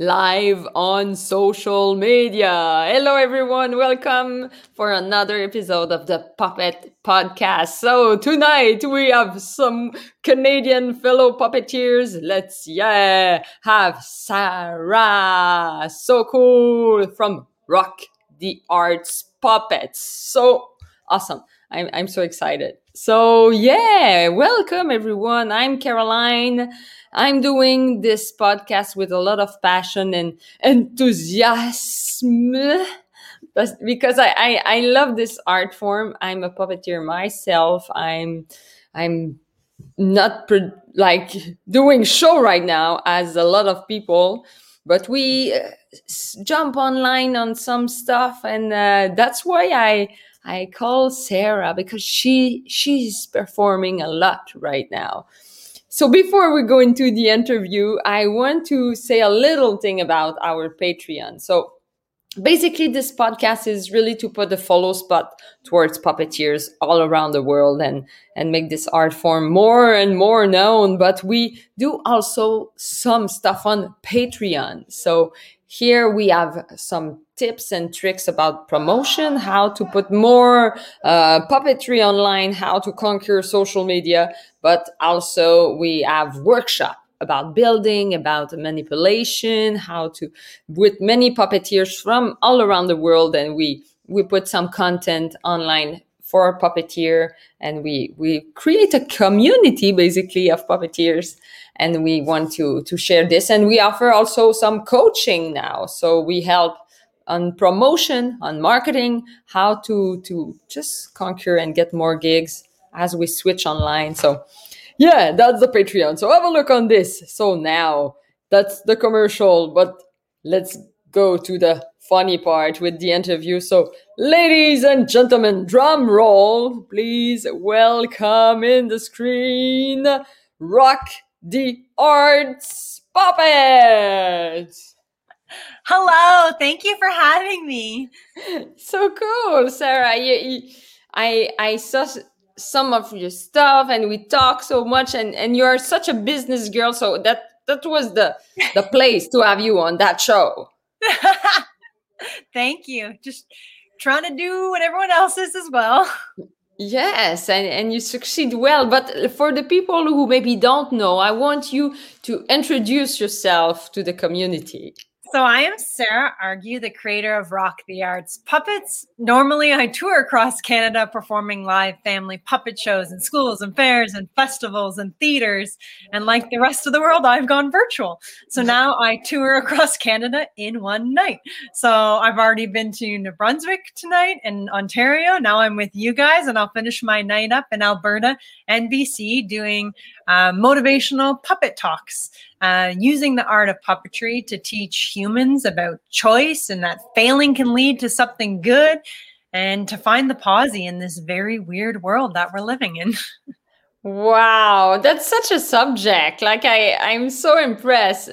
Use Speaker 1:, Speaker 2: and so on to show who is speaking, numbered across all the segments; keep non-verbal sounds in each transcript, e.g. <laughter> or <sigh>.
Speaker 1: live on social media. Hello, everyone. Welcome for another episode of the Puppet Podcast. So, tonight we have some Canadian fellow puppeteers. Let's, yeah, have Sarah. So cool from Rock the Arts Puppets. So awesome. I'm, I'm so excited. So, yeah, welcome everyone. I'm Caroline. I'm doing this podcast with a lot of passion and enthusiasm because I, I, I love this art form. I'm a puppeteer myself. I'm, I'm not pre- like doing show right now as a lot of people, but we uh, jump online on some stuff. And uh, that's why I, I call Sarah because she she's performing a lot right now. So before we go into the interview, I want to say a little thing about our Patreon. So basically this podcast is really to put the follow spot towards puppeteers all around the world and and make this art form more and more known. But we do also some stuff on patreon. So here we have some tips and tricks about promotion, how to put more uh, puppetry online, how to conquer social media, but also we have workshop about building, about manipulation, how to with many puppeteers from all around the world, and we we put some content online for puppeteer and we we create a community basically of puppeteers and we want to to share this. And we offer also some coaching now. So we help on promotion on marketing how to to just conquer and get more gigs as we switch online so yeah that's the patreon so have a look on this so now that's the commercial but let's go to the funny part with the interview. So, ladies and gentlemen, drum roll, please welcome in the screen Rock the Arts Puppet.
Speaker 2: Hello, thank you for having me. <laughs>
Speaker 1: So cool, Sarah. You, you, I I saw some of your stuff, and we talk so much, and and you are such a business girl. So that that was the the <laughs> place to have you on that show. <laughs>
Speaker 2: Thank you. Just trying to do what everyone else is as well.
Speaker 1: Yes, and, and you succeed well. But for the people who maybe don't know, I want you to introduce yourself to the community.
Speaker 2: So I am Sarah Argue, the creator of Rock the Arts Puppets. Normally I tour across Canada performing live family puppet shows in schools and fairs and festivals and theaters. And like the rest of the world, I've gone virtual. So now I tour across Canada in one night. So I've already been to New Brunswick tonight and Ontario. Now I'm with you guys and I'll finish my night up in Alberta and BC doing uh, motivational puppet talks uh, using the art of puppetry to teach humans about choice and that failing can lead to something good and to find the posy in this very weird world that we're living in. <laughs>
Speaker 1: wow, that's such a subject. Like I I'm so impressed.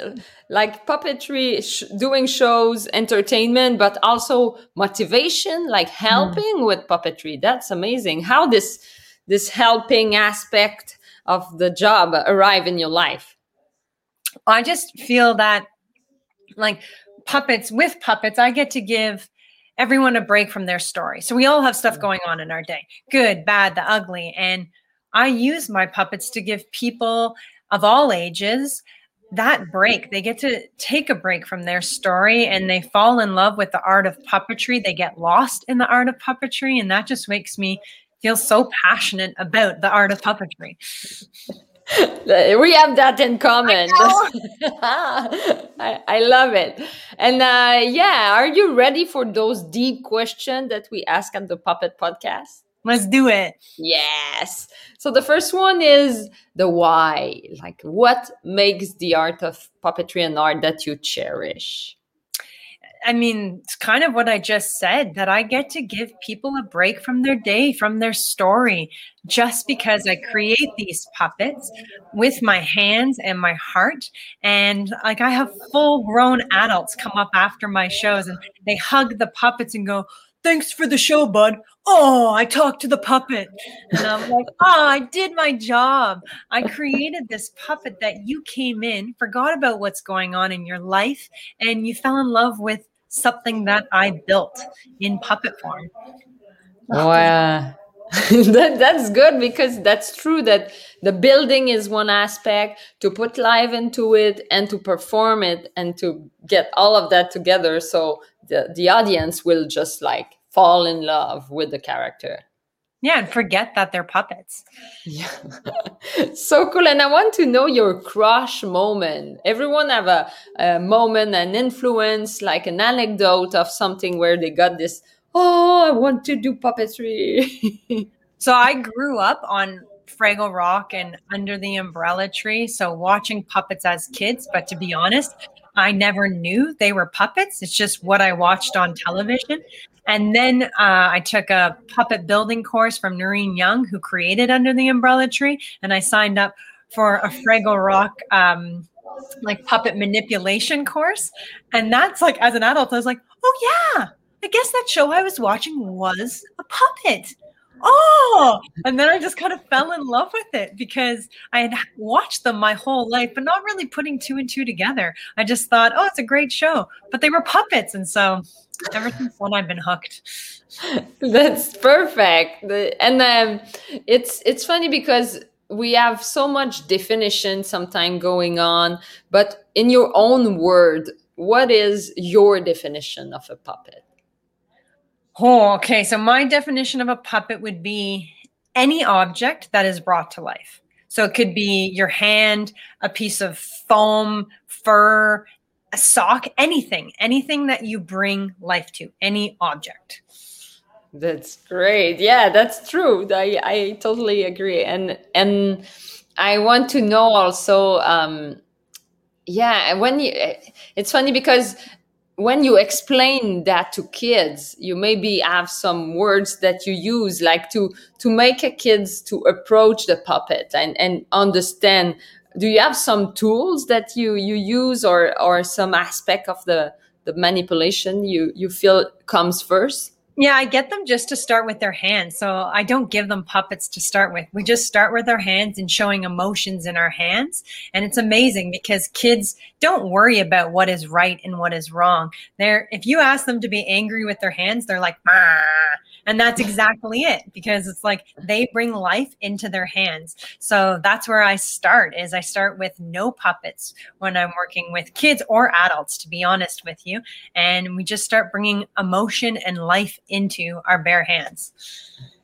Speaker 1: Like puppetry sh- doing shows, entertainment, but also motivation, like hmm. helping mm. with puppetry. That's amazing. How this this helping aspect of the job arrive in your life?
Speaker 2: I just feel that like puppets with puppets, I get to give everyone a break from their story. So we all have stuff going on in our day good, bad, the ugly. And I use my puppets to give people of all ages that break. They get to take a break from their story and they fall in love with the art of puppetry. They get lost in the art of puppetry. And that just makes me feel so passionate about the art of puppetry. <laughs>
Speaker 1: we have that in common. I, <laughs> I, I, love it. And uh, yeah, are you ready for those deep questions that we ask on the Puppet Podcast?
Speaker 2: Let's do it.
Speaker 1: Yes. So the first one is the why. Like, what makes the art of puppetry an art that you cherish?
Speaker 2: I mean, it's kind of what I just said that I get to give people a break from their day, from their story, just because I create these puppets with my hands and my heart. And like I have full grown adults come up after my shows and they hug the puppets and go, thanks for the show, bud. Oh, I talked to the puppet. And I'm like, oh, I did my job. I created this puppet that you came in, forgot about what's going on in your life, and you fell in love with something that I built in puppet form.
Speaker 1: Wow. Uh, <laughs> that, that's good because that's true that the building is one aspect to put life into it and to perform it and to get all of that together so the, the audience will just like fall in love with the character
Speaker 2: yeah and forget that they're puppets
Speaker 1: yeah <laughs> so cool and i want to know your crush moment everyone have a, a moment an influence like an anecdote of something where they got this oh, I want to do puppetry. <laughs>
Speaker 2: so I grew up on Fraggle Rock and Under the Umbrella Tree. So watching puppets as kids, but to be honest, I never knew they were puppets. It's just what I watched on television. And then uh, I took a puppet building course from Noreen Young, who created Under the Umbrella Tree, and I signed up for a Fraggle Rock um, like puppet manipulation course. And that's like, as an adult, I was like, oh yeah, I guess that show I was watching was a puppet. Oh, and then I just kind of fell in love with it because I had watched them my whole life, but not really putting two and two together. I just thought, oh, it's a great show, but they were puppets. And so ever since then, I've been hooked. <laughs>
Speaker 1: That's perfect. And um, it's it's funny because we have so much definition sometimes going on, but in your own word, what is your definition of a puppet?
Speaker 2: Oh, okay. So my definition of a puppet would be any object that is brought to life. So it could be your hand, a piece of foam, fur, a sock, anything, anything that you bring life to, any object.
Speaker 1: That's great. Yeah, that's true. I, I totally agree. And and I want to know also um yeah, when you it's funny because when you explain that to kids you maybe have some words that you use like to to make a kids to approach the puppet and and understand. Do you have some tools that you you use or or some aspect of the the manipulation you you feel comes first
Speaker 2: yeah, I get them just to start with their hands. So I don't give them puppets to start with. We just start with our hands and showing emotions in our hands. And it's amazing because kids don't worry about what is right and what is wrong. They're if you ask them to be angry with their hands, they're like. And that's exactly it because it's like they bring life into their hands. So that's where I start is I start with no puppets when I'm working with kids or adults to be honest with you, and we just start bringing emotion and life into our bare hands.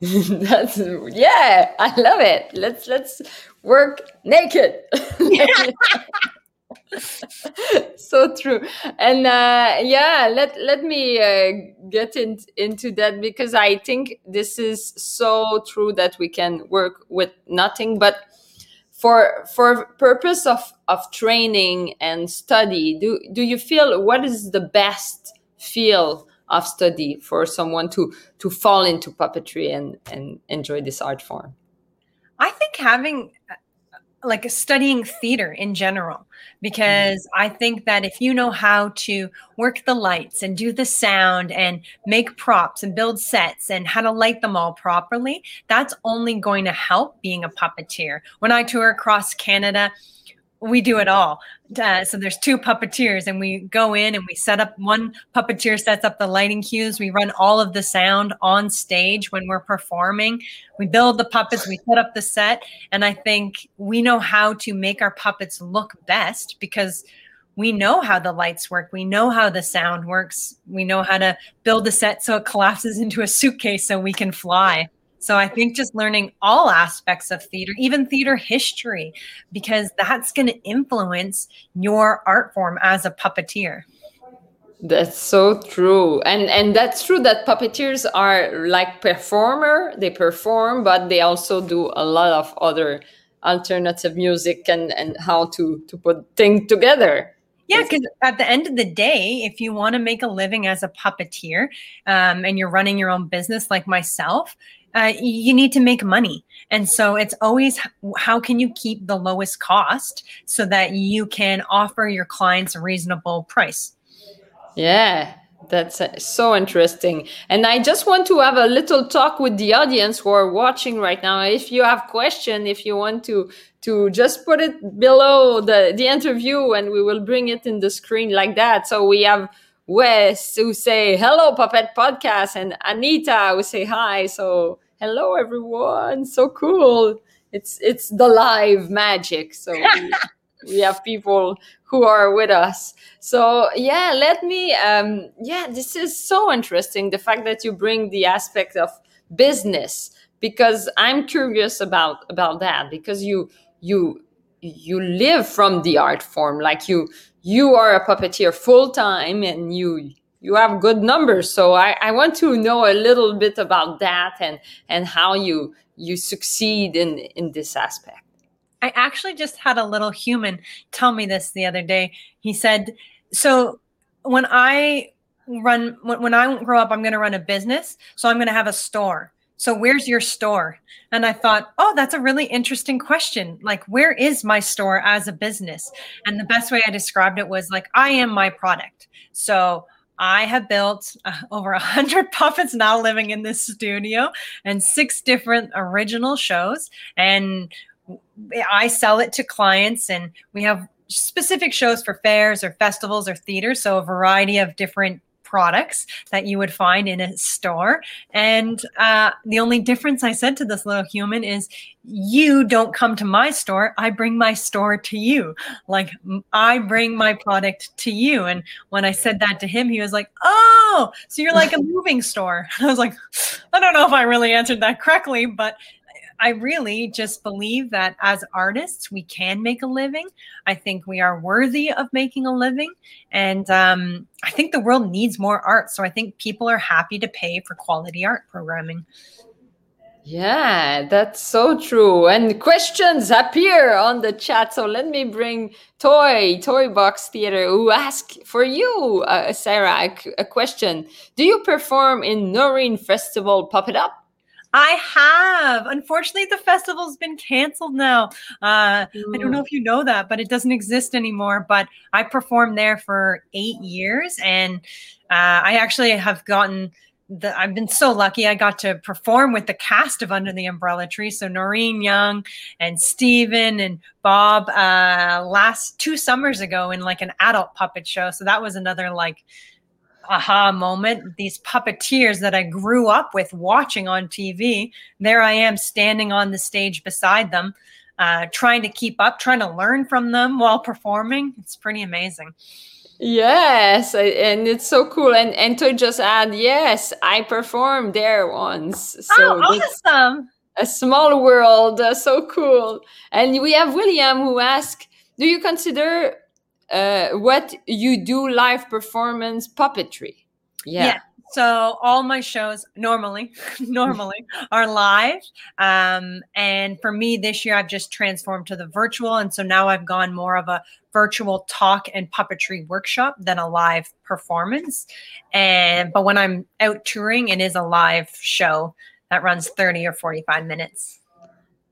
Speaker 2: <laughs>
Speaker 1: that's yeah, I love it. Let's let's work naked. <laughs> <laughs> <laughs> so true. And uh, yeah let let me uh, get in, into that because i think this is so true that we can work with nothing but for for purpose of of training and study do do you feel what is the best feel of study for someone to to fall into puppetry and and enjoy this art form?
Speaker 2: I think having like studying theater in general mm. because I think that if you know how to work the lights and do the sound and make props and build sets and how to light them all properly, that's only going to help being a puppeteer. When I tour across Canada, we do it all. Uh, so there's two puppeteers, and we go in and we set up. One puppeteer sets up the lighting cues. We run all of the sound on stage when we're performing. We build the puppets. We set up the set, and I think we know how to make our puppets look best because we know how the lights work. We know how the sound works. We know how to build a set so it collapses <laughs> into a suitcase so we can fly. So I think just learning all aspects of theater, even theater history, because that's going to influence your art form as a puppeteer.
Speaker 1: That's so true. And and that's true that puppeteers are like performer, they perform, but they also do a lot of other alternative music and and how to to put things together.
Speaker 2: Yeah, because at the end of the day, if you want to make a living as a puppeteer um, and you're running your own business like myself, uh, you need to make money. And so it's always how can you keep the lowest cost so that you can offer your clients a reasonable price?
Speaker 1: Yeah, That's uh, so interesting. And I just want to have a little talk with the audience who are watching right now. If you have question, if you want to to just put it below the, the interview and we will bring it in the screen like that. So we have Wes who say hello puppet podcast and Anita who say hi. So hello everyone. So cool. It's it's the live magic. So we, <laughs> we have people who are with us. So yeah, let me um yeah, this is so interesting the fact that you bring the aspect of business because I'm curious about about that because you you you live from the art form like you you are a puppeteer full time and you you have good numbers so I, I want to know a little bit about that and and how you you succeed in in this aspect
Speaker 2: I actually just had a little human tell me this the other day. He said, "So when I run when, when I grow up, I'm going to run a business. So I'm going to have a store. So where's your store?" And I thought, "Oh, that's a really interesting question. Like, where is my store as a business?" And the best way I described it was like, "I am my product." So I have built uh, over a hundred <laughs> puppets now living in this studio and six different original shows. And I sell it to clients, and we have specific shows for fairs or festivals or theaters. So a variety of different products that you would find in a store. And uh, the only difference I said to this little human is, you don't come to my store. I bring my store to you. Like I bring my product to you. And when I said that to him, he was like, oh, so you're like a <laughs> moving store. <laughs> I was like, I don't know if I really answered that correctly, but I really just believe that as artists, we can make a living. I think we are worthy of making a living. And um, I think the world needs more art. So I think people are happy to pay for quality art programming.
Speaker 1: Yeah, that's so true. And questions appear on the chat. So let me bring Toy, Toy Box Theater, who asked for you, uh, Sarah, a, a question. Do you perform in Noreen Festival Puppets Up?
Speaker 2: I have. Unfortunately, the festival's been canceled now. Uh, I don't know if you know that, but it doesn't exist anymore. But I performed there for eight years, and uh, I actually have gotten. The, I've been so lucky. I got to perform with the cast of Under the Umbrella Tree. So Noreen Young and Steven and Bob uh, last two summers ago in like an adult puppet show. So that was another like aha moment. These puppeteers that I grew up with watching on TV, there I am standing on the stage beside them, uh, trying to keep up, trying to learn from them while performing. It's pretty amazing.
Speaker 1: Yes, and it's so cool. And and to just add, yes, I performed there once. So
Speaker 2: oh, awesome!
Speaker 1: A small world, uh, so cool. And we have William who asked, "Do you consider uh, what you do live performance puppetry.
Speaker 2: Yeah. yeah. So all my shows normally, <laughs> normally are live. Um, and for me this year, I've just transformed to the virtual. And so now I've gone more of a virtual talk and puppetry workshop than a live performance. And but when I'm out touring, it is a live show that runs 30 or 45 minutes.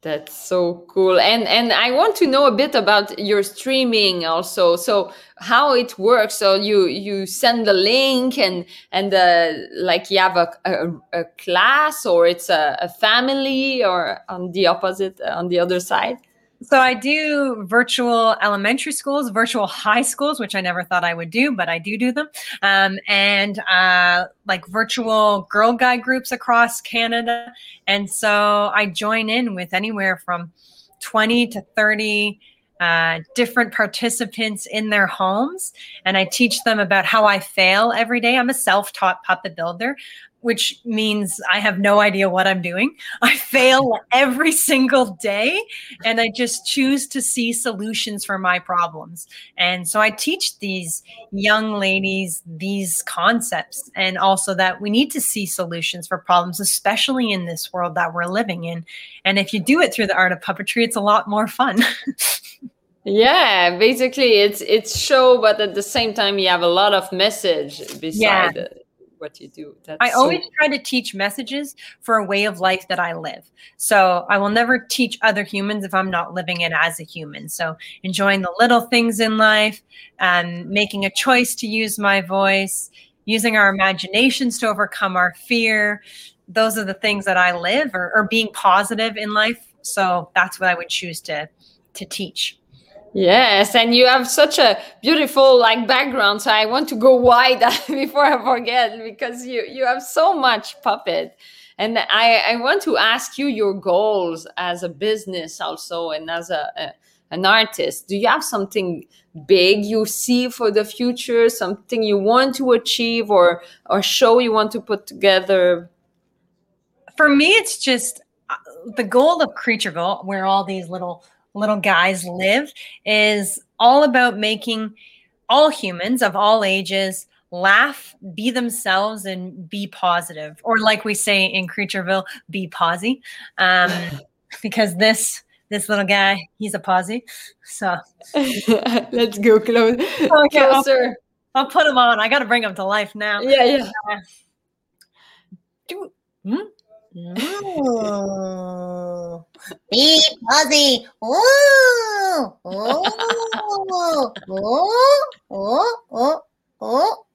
Speaker 1: That's so cool. And and I want to know a bit about your streaming also. So how it works. So you you send the link and and uh, like you have a, a, a class or it's a, a, family or on the opposite on the other side.
Speaker 2: So I do virtual elementary schools, virtual high schools, which I never thought I would do, but I do do them, um, and uh, like virtual girl guide groups across Canada. And so I join in with anywhere from 20 to 30 uh, different participants in their homes and I teach them about how I fail every day. I'm a self taught puppet builder which means I have no idea what I'm doing. I fail <laughs> every single day and I just choose to see solutions for my problems. And so I teach these young ladies these concepts and also that we need to see solutions for problems, especially in this world that we're living in. And if you do it through the art of puppetry, it's a lot more fun. <laughs>
Speaker 1: yeah basically it's it's show but at the same time you have a lot of message beside yeah. it what you do.
Speaker 2: That's I always so- try to teach messages for a way of life that I live. So I will never teach other humans if I'm not living it as a human. So enjoying the little things in life, and making a choice to use my voice, using our imaginations to overcome our fear. Those are the things that I live or, or being positive in life. So that's what I would choose to to teach.
Speaker 1: Yes, and you have such a beautiful like background. So I want to go wide <laughs> before I forget because you you have so much puppet. And I, I want to ask you your goals as a business also and as a, a an artist. Do you have something big you see for the future, something you want to achieve or or show you want to put together?
Speaker 2: For me, it's just uh, the goal of Creatureville, where all these little little guys live is all about making all humans of all ages laugh, be themselves, and be positive. Or like we say in Creatureville, be posy. Um, <laughs> because this this little guy, he's a posy. So <laughs>
Speaker 1: let's go close okay, closer.
Speaker 2: I'll, I'll, put him on. I got to bring him to life now.
Speaker 1: Yeah, yeah. Uh,
Speaker 2: do, hmm? Ooh. Be fuzzy. Ooh. Ooh. Ooh. Ooh. Ooh. Ooh.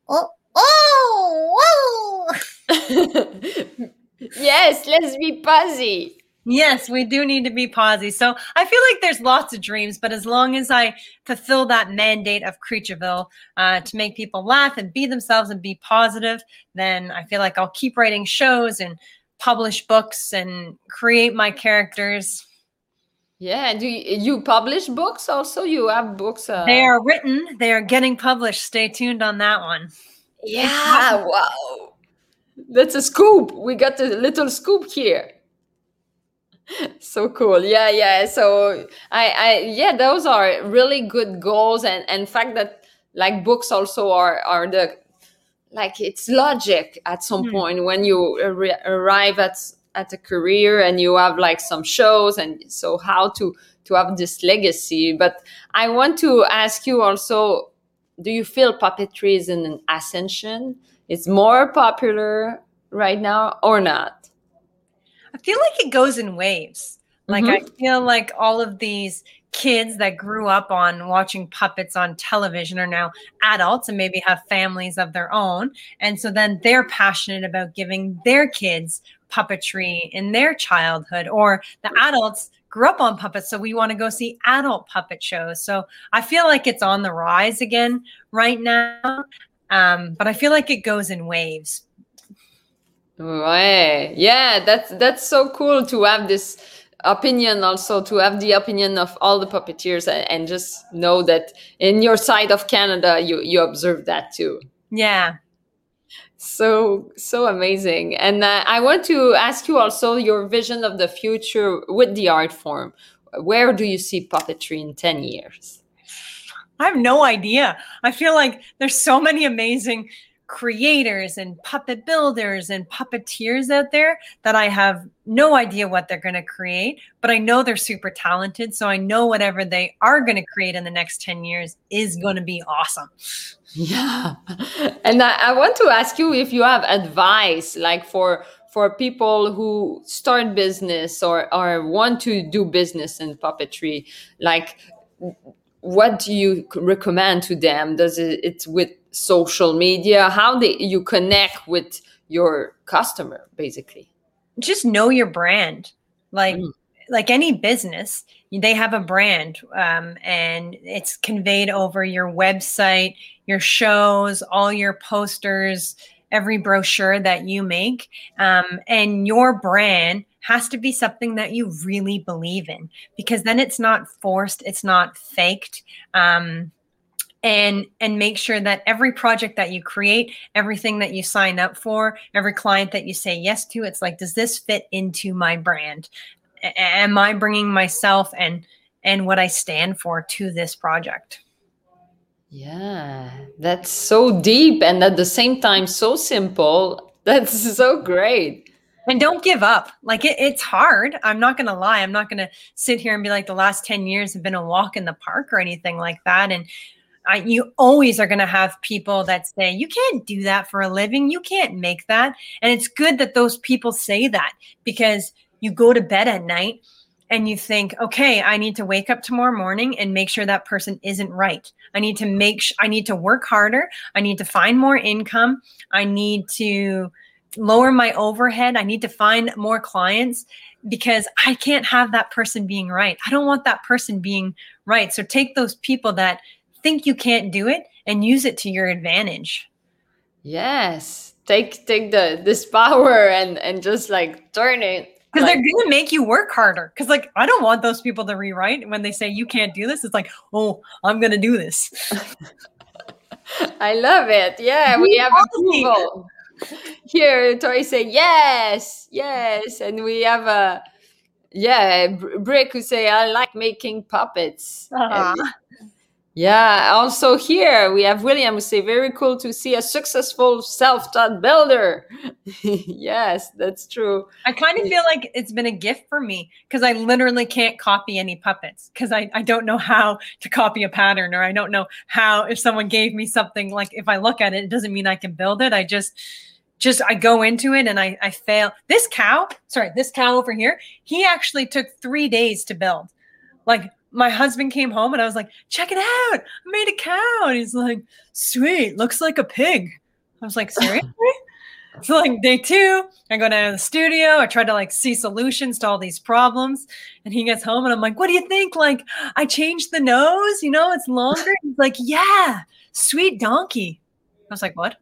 Speaker 2: Oh. Oh. <laughs>
Speaker 1: yes, let's be fuzzy.
Speaker 2: Yes, we do need to be posy. So I feel like there's lots of dreams, but as long as I fulfill that mandate of Creatureville uh, to make people laugh and be themselves and be positive, then I feel like I'll keep writing shows and publish books and create my characters.
Speaker 1: Yeah, do you, you publish books also? You have books. Uh...
Speaker 2: They are written. They are getting published. Stay tuned on that one.
Speaker 1: Yeah, wow. That's a scoop. We got a little scoop here. <laughs> so cool. Yeah, yeah. So I I yeah, those are really good goals and and fact that like books also are are the like it's logic at some mm. point when you ar- arrive at at a career and you have like some shows and so how to to have this legacy but i want to ask you also do you feel puppetry is in an ascension it's more popular right now or not
Speaker 2: i feel like it goes in waves like mm-hmm. i feel like all of these kids that grew up on watching puppets on television are now adults and maybe have families of their own. And so then they're passionate about giving their kids puppetry in their childhood, or the adults grew up on puppets. So we want to go see adult puppet shows. So I feel like it's on the rise again right now. Um, but I feel like it goes in waves.
Speaker 1: Right. Yeah, that's that's so cool to have this opinion also to have the opinion of all the puppeteers and, and, just know that in your side of canada you you observe that too.
Speaker 2: Yeah.
Speaker 1: So so amazing. And uh, i want to ask you also your vision of the future with the art form. Where do you see puppetry in 10 years?
Speaker 2: I have no idea. I feel like there's so many amazing creators and puppet builders and puppeteers out there that I have no idea what they're going to create, but I know they're super talented. So I know whatever they are going to create in the next 10 years is going to be awesome.
Speaker 1: Yeah. And I, I want to ask you if you have advice like for for people who start business or or want to do business in puppetry like what do you recommend to them? Does it it's with social media? How do you connect with your customer basically?
Speaker 2: Just know your brand. Like mm. like any business they have a brand um, and it's conveyed over your website your shows all your posters every brochure that you make. Um, and your brand has to be something that you really believe in because then it's not forced it's not faked um, and and make sure that every project that you create everything that you sign up for every client that you say yes to it's like does this fit into my brand? A- am i bringing myself and and what i stand for to this project?
Speaker 1: Yeah that's so deep and at the same time so simple. <laughs> That's so great
Speaker 2: and don't give up like it, it's hard i'm not gonna lie i'm not gonna sit here and be like the last 10 years have been a walk in the park or anything like that and I, you always are going to have people that say, you can't do that for a living. You can't make that. And it's good that those people say that because you go to bed at night and you think, okay, I need to wake up tomorrow morning and make sure that person isn't right. I need to make sh- I need to work harder. I need to find more income. I need to lower my overhead. I need to find more clients because I can't have that person being right. I don't want that person being right. So take those people that think you can't do it and use it to your advantage.
Speaker 1: Yes. Take take the this power and and just like turn it
Speaker 2: because like, they're going to make you work harder. Because, like, I don't want those people to rewrite when they say you can't do this. It's like, oh, I'm going to do this. <laughs>
Speaker 1: I love it. Yeah, we have approval. <laughs> Here, Tori say yes, yes, and we have a yeah, Brick who say I like making puppets. Uh-huh. Yeah. Also here we have William who say very cool to see a successful self-taught builder. <laughs> yes, that's true.
Speaker 2: I kind of feel like it's been a gift for me because I literally can't copy any puppets because I, I don't know how to copy a pattern or I don't know how if someone gave me something like if I look at it, it doesn't mean I can build it. I just just I go into it and I, I fail. This cow, sorry, this cow over here, he actually took three days to build. Like my husband came home and I was like, check it out. I made a cow. And he's like, sweet, looks like a pig. I was like, seriously? <laughs> so like day two, I go down to the studio. I try to like see solutions to all these problems. And he gets home and I'm like, what do you think? Like, I changed the nose, you know, it's longer. He's like, yeah, sweet donkey. I was like, what?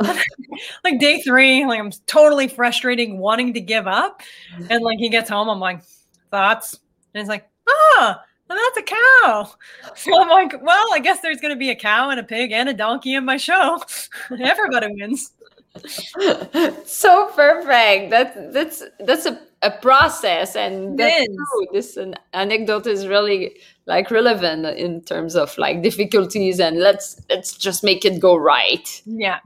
Speaker 2: <laughs> like day three, like I'm totally frustrating, wanting to give up. And like he gets home, I'm like, thoughts? And he's like, ah, and that's a cow. <laughs> So I'm like, well, I guess there's going to be a cow and a pig and a donkey in my show. <laughs> Everybody wins.
Speaker 1: so perfect. That's that's that's a, a process, and that's true. This an anecdote is really like relevant in terms of like difficulties, and let's let's just make it go right.
Speaker 2: Yeah,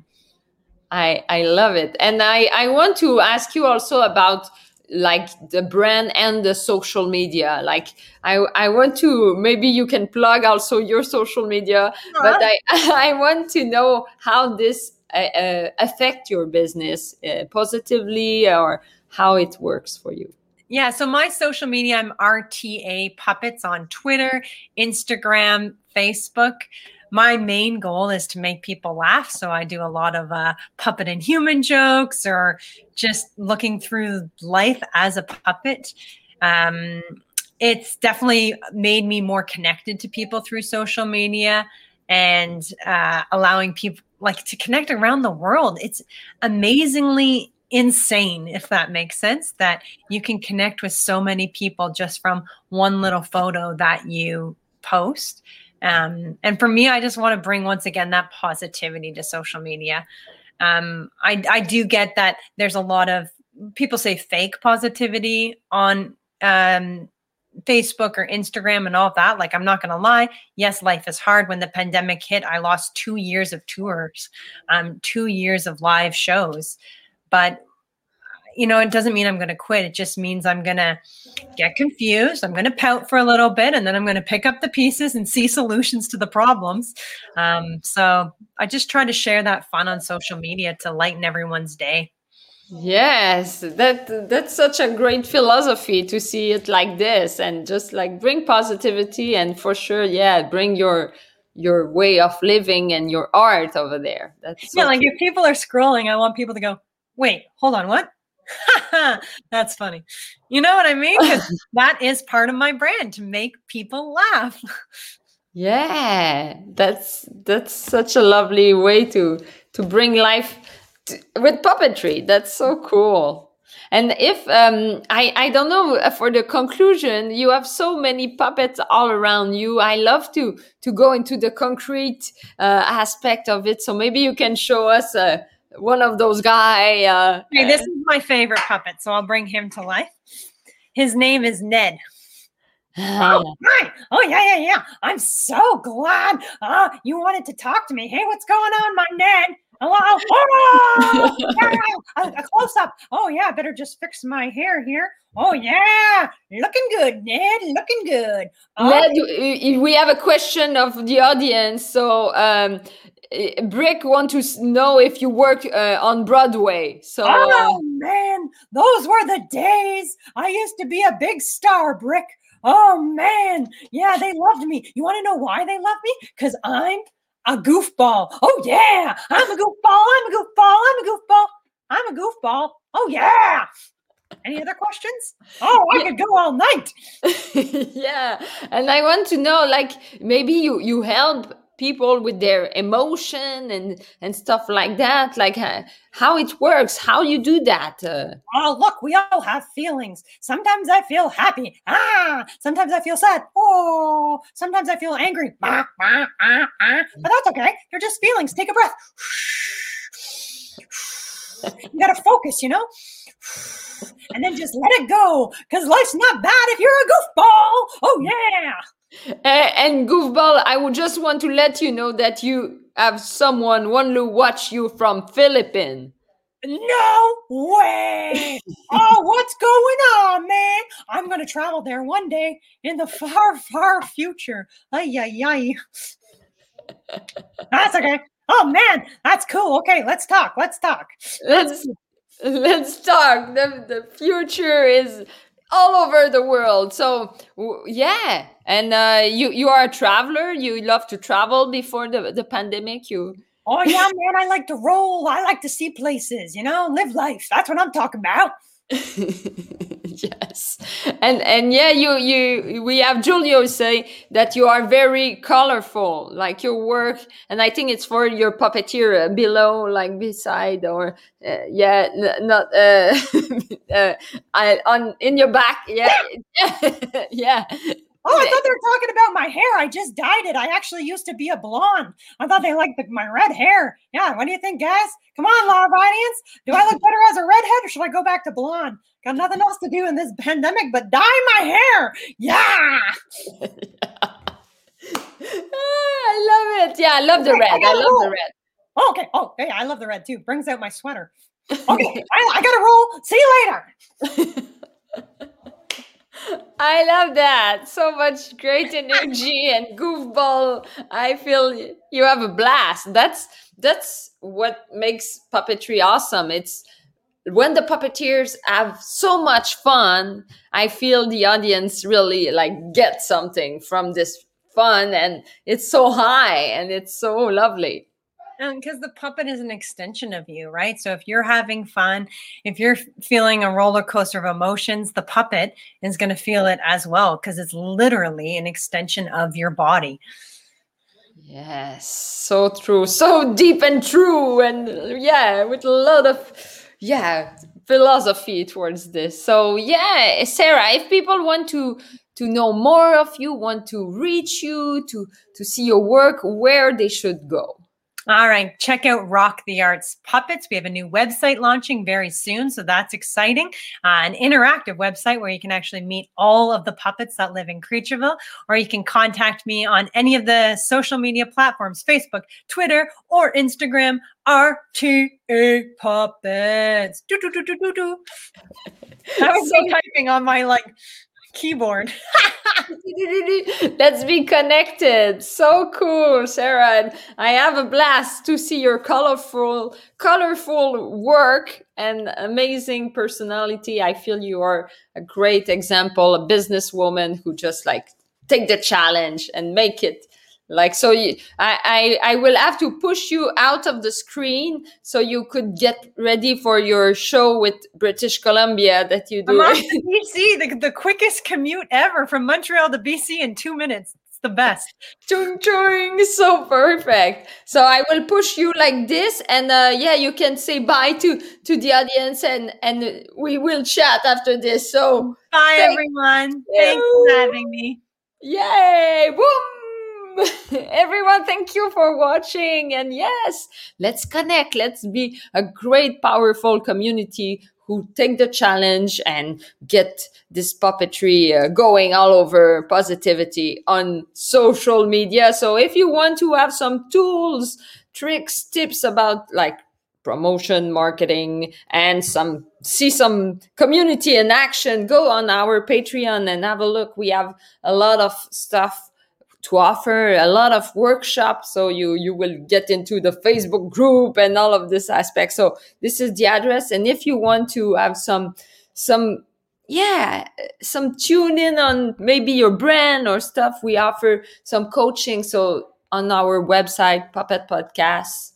Speaker 1: I I love it, and I I want to ask you also about like the brand and the social media. Like i i want to maybe you can plug also your social media but i <laughs> i want to know how this uh, uh, affect your business uh, positively or how it works for you.
Speaker 2: Yeah so my social media i'm rta puppets on twitter instagram facebook my main goal is to make people laugh. So I do a lot of uh, puppet and human jokes or just looking through life as a puppet. Um, it's definitely made me more connected to people through social media and uh, allowing people like to connect around the world. It's amazingly insane, if that makes sense, that you can connect with so many people just from one little photo that you post. Um, and for me, I just want to bring once again that positivity to social media. Um, I, I do get that there's a lot of people say fake positivity on um, Facebook or Instagram and all that. Like, I'm not going to lie. Yes, life is hard. When the pandemic hit, I lost two years of tours, um, two years of live shows. But you know, it doesn't mean I'm going to quit. It just means I'm going to get confused. I'm going to pout for a little bit and then I'm going to pick up the pieces and see <laughs> solutions to the problems. Um, so I just try to share that fun on social media to lighten everyone's day.
Speaker 1: Yes, that that's such a great philosophy to see it like this and just like bring positivity and for sure, yeah, bring your your way of living and your art over there.
Speaker 2: That's so yeah, like if people are scrolling, I want people to go, wait, hold on, what? <laughs> That's funny. You know what I mean? <laughs> that is part of my brand to make people laugh.
Speaker 1: yeah, that's that's such a lovely way to to bring life to, with puppetry. That's so cool. And if um, I I don't know uh, for the conclusion, you have so many puppets all around you. I love to to go into the concrete uh, aspect of it. So maybe you can show us. Uh, one of those guy. Uh,
Speaker 2: hey, this is my favorite puppet, so I'll bring him to life. His name is Ned. <sighs> oh, hi. Oh, yeah, yeah, yeah. I'm so glad uh, you wanted to talk to me. Hey, what's going on, my Ned? Hello. Oh, yeah, a, a close up. Oh, yeah. I better just fix my hair here. Oh, yeah. Looking good, Ned. Looking good.
Speaker 1: Oh. Ned, we have a question of the audience. So, um, Brick want to know if you work uh, on Broadway. So,
Speaker 2: oh man, those were the days. I used to be a big star, Brick. Oh man, yeah, they loved me. You want to know why they loved me? Because I'm a goofball. Oh yeah, I'm a goofball. I'm a goofball. I'm a goofball. I'm a goofball. Oh yeah. Any other questions? Oh, I could go all night. <laughs>
Speaker 1: yeah, and I want to know, like, maybe you you help people with their emotion and and stuff like that like uh, how it works how you do that uh,
Speaker 2: oh look we all have feelings. Sometimes i feel happy. Ah! Sometimes i feel sad. Oh! Sometimes i feel angry. Ah, ah, but that's okay. They're just feelings. Take a breath. You gotta focus you know? And then just let it go because life's not bad if you're a goofball. Oh yeah <laughs>
Speaker 1: and goofball i would just want to let you know that you have someone want to watch you from philippines
Speaker 2: no way! <laughs> Oh what's going on man? I'm gonna travel there one day in the far far future. Ay ay ay. <laughs> That's okay. Oh man that's cool. Okay let's talk let's talk.
Speaker 1: Let's let's talk. The, the future is all over the world. So yeah, and uh, you you are a traveler. You love to travel before the the pandemic. You.
Speaker 2: Oh yeah, man! I like to roll. I like to see places. You know, live life. That's what I'm talking about. <laughs>
Speaker 1: yes. And and yeah you you we have julio say that you are very colorful like your work and i think it's for your puppeteer uh, below like beside or uh, yeah not uh, <laughs> uh I, on in your back yeah <laughs> yeah
Speaker 2: Oh, I thought they were talking about my hair. I just dyed it. I actually used to be a blonde. I thought they liked the, my red hair. Yeah, what do you think, guys? Come on, live audience. Do I look better as a redhead or should I go back to blonde? Got nothing else to do in this pandemic but dye my hair. Yeah. <laughs>
Speaker 1: I love it. Yeah, I love the red. I, I love the red.
Speaker 2: Oh, okay. Oh, hey, I love the red too. Brings out my sweater. <laughs> Okay, I, I gotta roll. See you later. <laughs> <laughs>
Speaker 1: I love that. So much great energy and goofball. I feel you have a blast. That's that's what makes puppetry awesome. It's when the puppeteers have so much fun, I feel the audience really like get something from this fun and it's so high and it's so lovely
Speaker 2: because the puppet is an extension of you, right? So if you're having fun, if you're feeling a roller coaster of emotions, the puppet is going to feel it as well because it's literally an extension of your body.
Speaker 1: Yes, so true, so deep and true, and uh, yeah, with a lot of yeah philosophy towards this. So yeah, Sarah, if people want to to know more of you, want to reach you, to to see your work, where they should go.
Speaker 2: All right, check out Rock the Arts Puppets. We have a new website launching very soon, so that's exciting. Uh, an interactive website where you can actually meet all of the puppets that live in Creatureville, or you can contact me on any of the social media platforms Facebook, Twitter, or Instagram. RTA Puppets. Do, do, do, do, do, do. <laughs> I was so typing on my like keyboard. <laughs>
Speaker 1: Let's be connected. So cool, Sarah. I have a blast to see your colorful, colorful work and amazing personality. I feel you are a great example, a businesswoman who just like take the challenge and make it like so you, I, I i will have to push you out of the screen so you could get ready for your show with british columbia that you do.
Speaker 2: I'm <laughs> bc the, the quickest commute ever from montreal to bc in two minutes. It's the best.
Speaker 1: Chung chung so perfect. So i will push you like this and uh yeah you can say bye to to the audience and and we will chat after this. So
Speaker 2: bye everyone. thanks for having me.
Speaker 1: Yay. Boom <laughs> Everyone, thank you for watching. And yes, let's connect. Let's be a great, powerful community who take the challenge and get this puppetry uh, going all over positivity on social media. So if you want to have some tools, tricks, tips about like promotion marketing and some see some community in action go on our patreon and have a look we have a lot of stuff to offer a lot of workshops. So you, you will get into the Facebook group and all of this aspect. So this is the address. And if you want to have some, some, yeah, some tune in on maybe your brand or stuff, we offer some coaching. So on our website, Puppet Podcasts,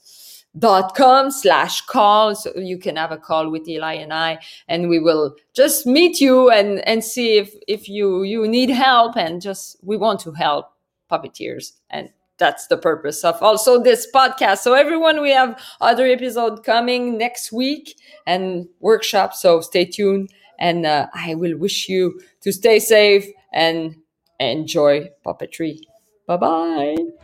Speaker 1: dot com slash call so you can have a call with eli and i and we will just meet you and and see if if you you need help and just we want to help puppeteers and that's the purpose of also this podcast. So everyone we have other episode coming next week and workshops so stay tuned. And uh, i will wish you to stay safe and enjoy puppetry. Bye bye